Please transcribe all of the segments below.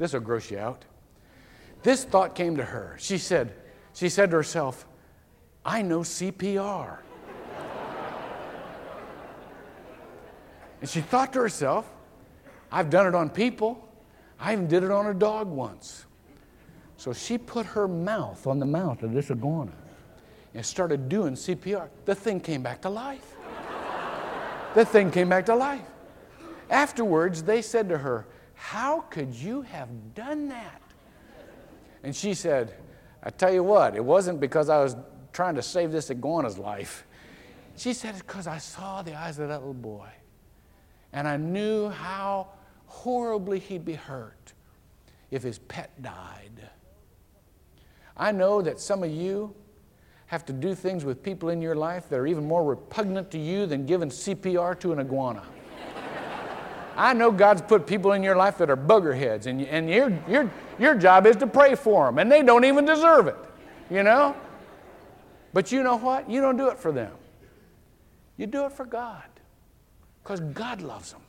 This will gross you out. This thought came to her. She said, she said to herself, I know CPR. and she thought to herself, I've done it on people. I even did it on a dog once. So she put her mouth on the mouth of this iguana and started doing CPR. The thing came back to life. the thing came back to life. Afterwards, they said to her, How could you have done that? And she said, I tell you what, it wasn't because I was trying to save this iguana's life. She said, It's because I saw the eyes of that little boy. And I knew how horribly he'd be hurt if his pet died. I know that some of you have to do things with people in your life that are even more repugnant to you than giving CPR to an iguana. I know God's put people in your life that are buggerheads, and, and your, your, your job is to pray for them, and they don't even deserve it, you know? But you know what? You don't do it for them. You do it for God, because God loves them.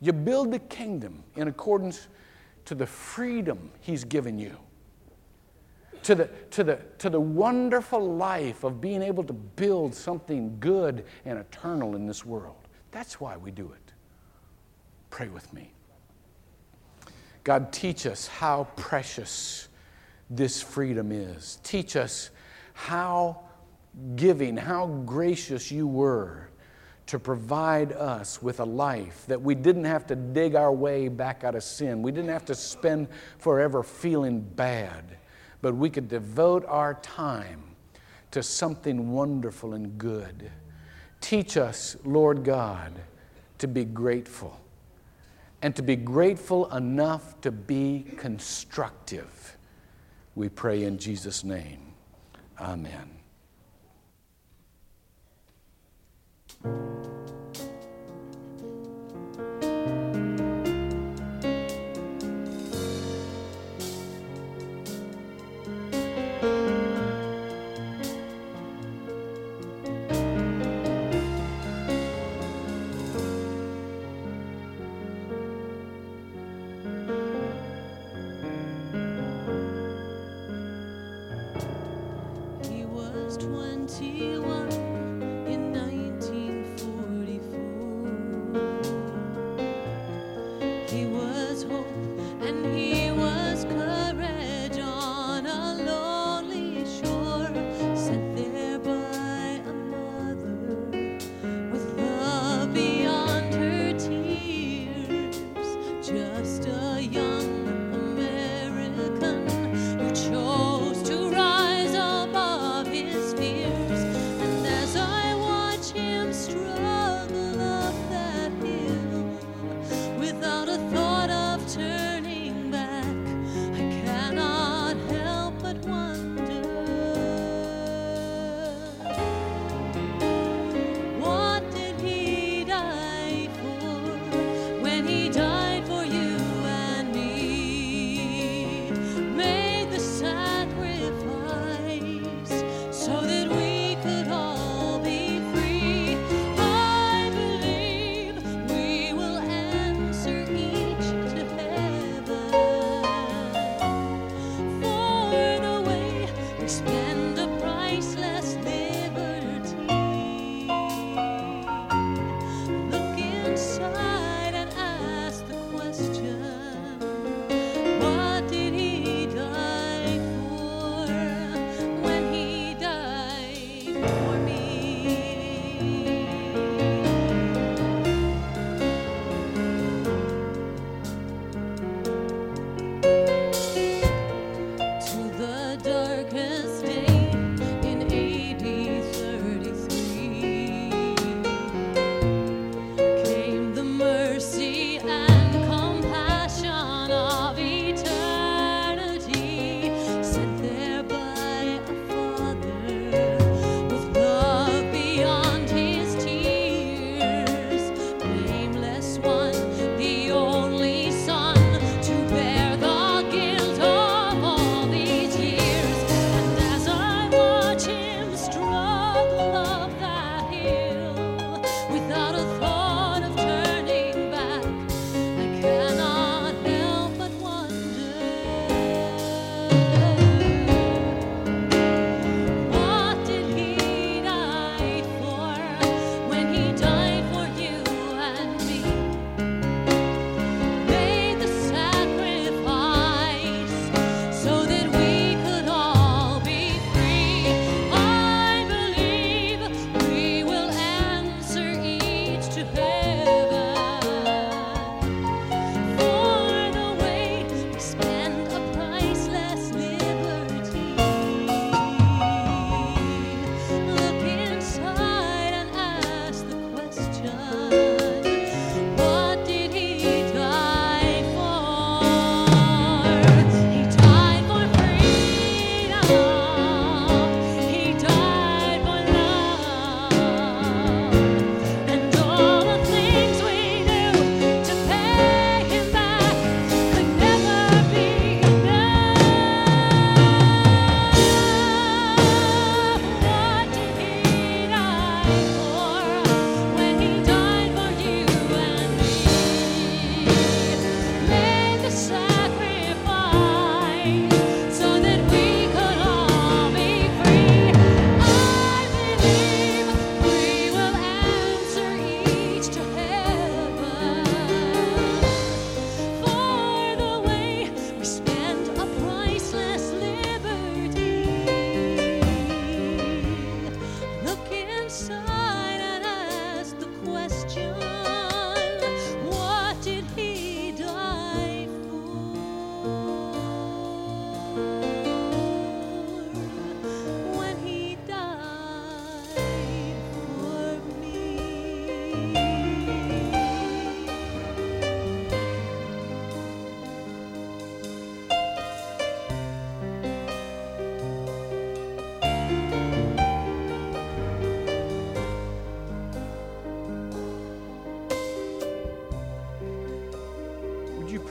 You build the kingdom in accordance to the freedom He's given you, to the, to, the, to the wonderful life of being able to build something good and eternal in this world. That's why we do it. Pray with me. God, teach us how precious this freedom is. Teach us how giving, how gracious you were to provide us with a life that we didn't have to dig our way back out of sin. We didn't have to spend forever feeling bad, but we could devote our time to something wonderful and good. Teach us, Lord God, to be grateful and to be grateful enough to be constructive. We pray in Jesus' name. Amen. Turning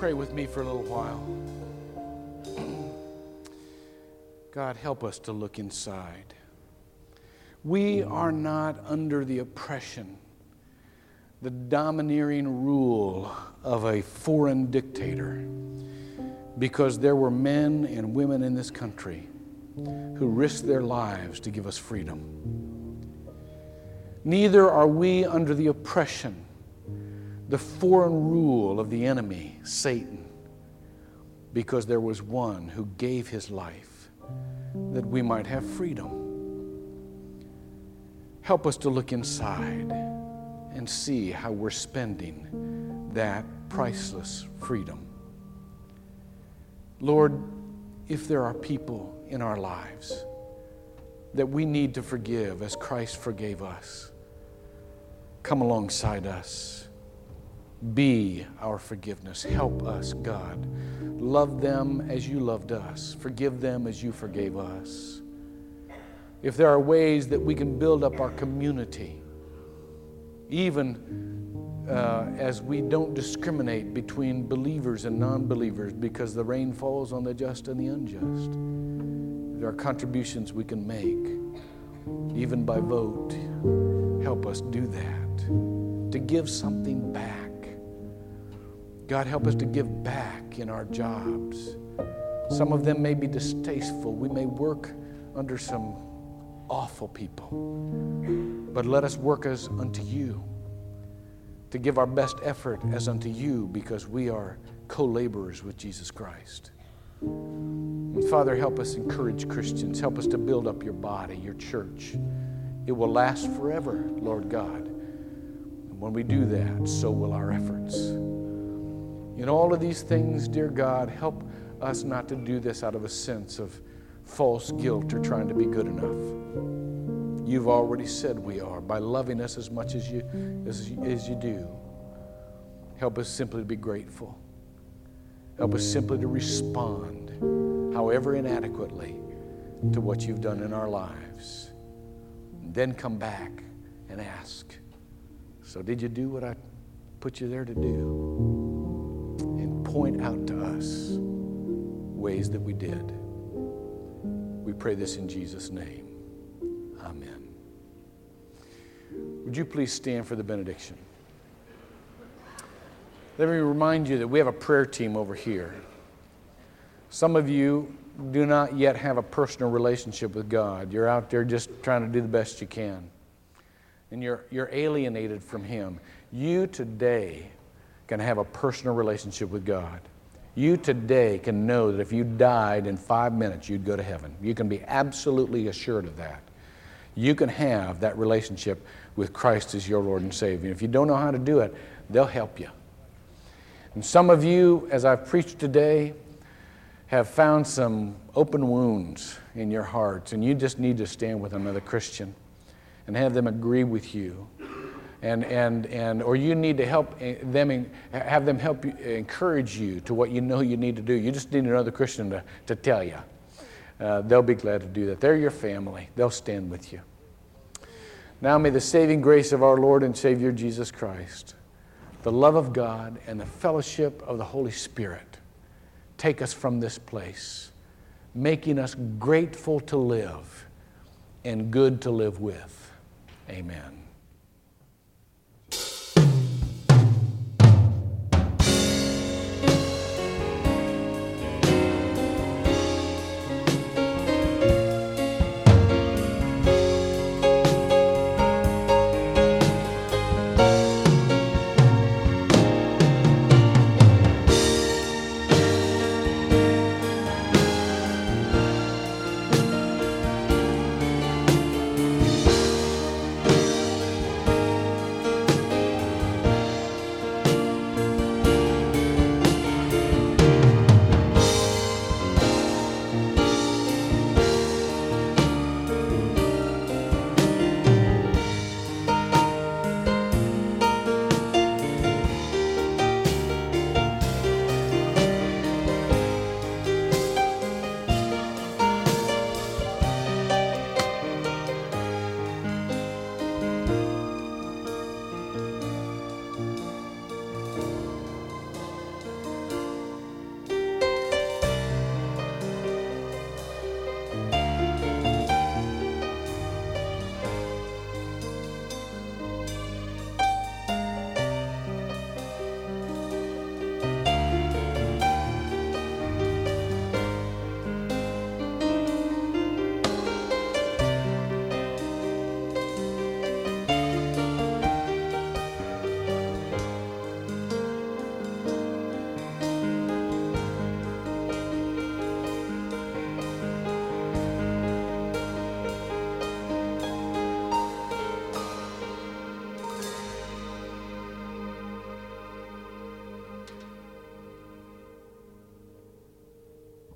pray with me for a little while? God, help us to look inside. We are not under the oppression, the domineering rule of a foreign dictator because there were men and women in this country who risked their lives to give us freedom. Neither are we under the oppression, the foreign rule of the enemy, Satan, because there was one who gave his life that we might have freedom. Help us to look inside and see how we're spending that priceless freedom. Lord, if there are people in our lives that we need to forgive as Christ forgave us, come alongside us. Be our forgiveness. Help us, God. Love them as you loved us. Forgive them as you forgave us. If there are ways that we can build up our community, even uh, as we don't discriminate between believers and non believers because the rain falls on the just and the unjust. There are contributions we can make, even by vote. Help us do that, to give something back. God, help us to give back in our jobs. Some of them may be distasteful. We may work under some awful people, but let us work as unto you to give our best effort as unto you because we are co laborers with Jesus Christ. And Father, help us encourage Christians. Help us to build up your body, your church. It will last forever, Lord God. And when we do that, so will our efforts. In all of these things, dear God, help us not to do this out of a sense of false guilt or trying to be good enough. You've already said we are by loving us as much as you, as, as you do. Help us simply to be grateful. Help us simply to respond, however inadequately, to what you've done in our lives. And then come back and ask, So, did you do what I put you there to do? Point out to us ways that we did. We pray this in Jesus' name. Amen. Would you please stand for the benediction? Let me remind you that we have a prayer team over here. Some of you do not yet have a personal relationship with God. You're out there just trying to do the best you can. And you're, you're alienated from Him. You today can have a personal relationship with God. You today can know that if you died in five minutes, you'd go to heaven. You can be absolutely assured of that you can have that relationship with Christ as your Lord and Savior. If you don't know how to do it, they'll help you. And some of you, as I've preached today, have found some open wounds in your hearts, and you just need to stand with another Christian and have them agree with you. And, and, and, or you need to help them, have them help you, encourage you to what you know you need to do. You just need another Christian to, to tell you uh, they'll be glad to do that. They're your family, they'll stand with you. Now, may the saving grace of our Lord and Savior Jesus Christ, the love of God, and the fellowship of the Holy Spirit take us from this place, making us grateful to live and good to live with. Amen.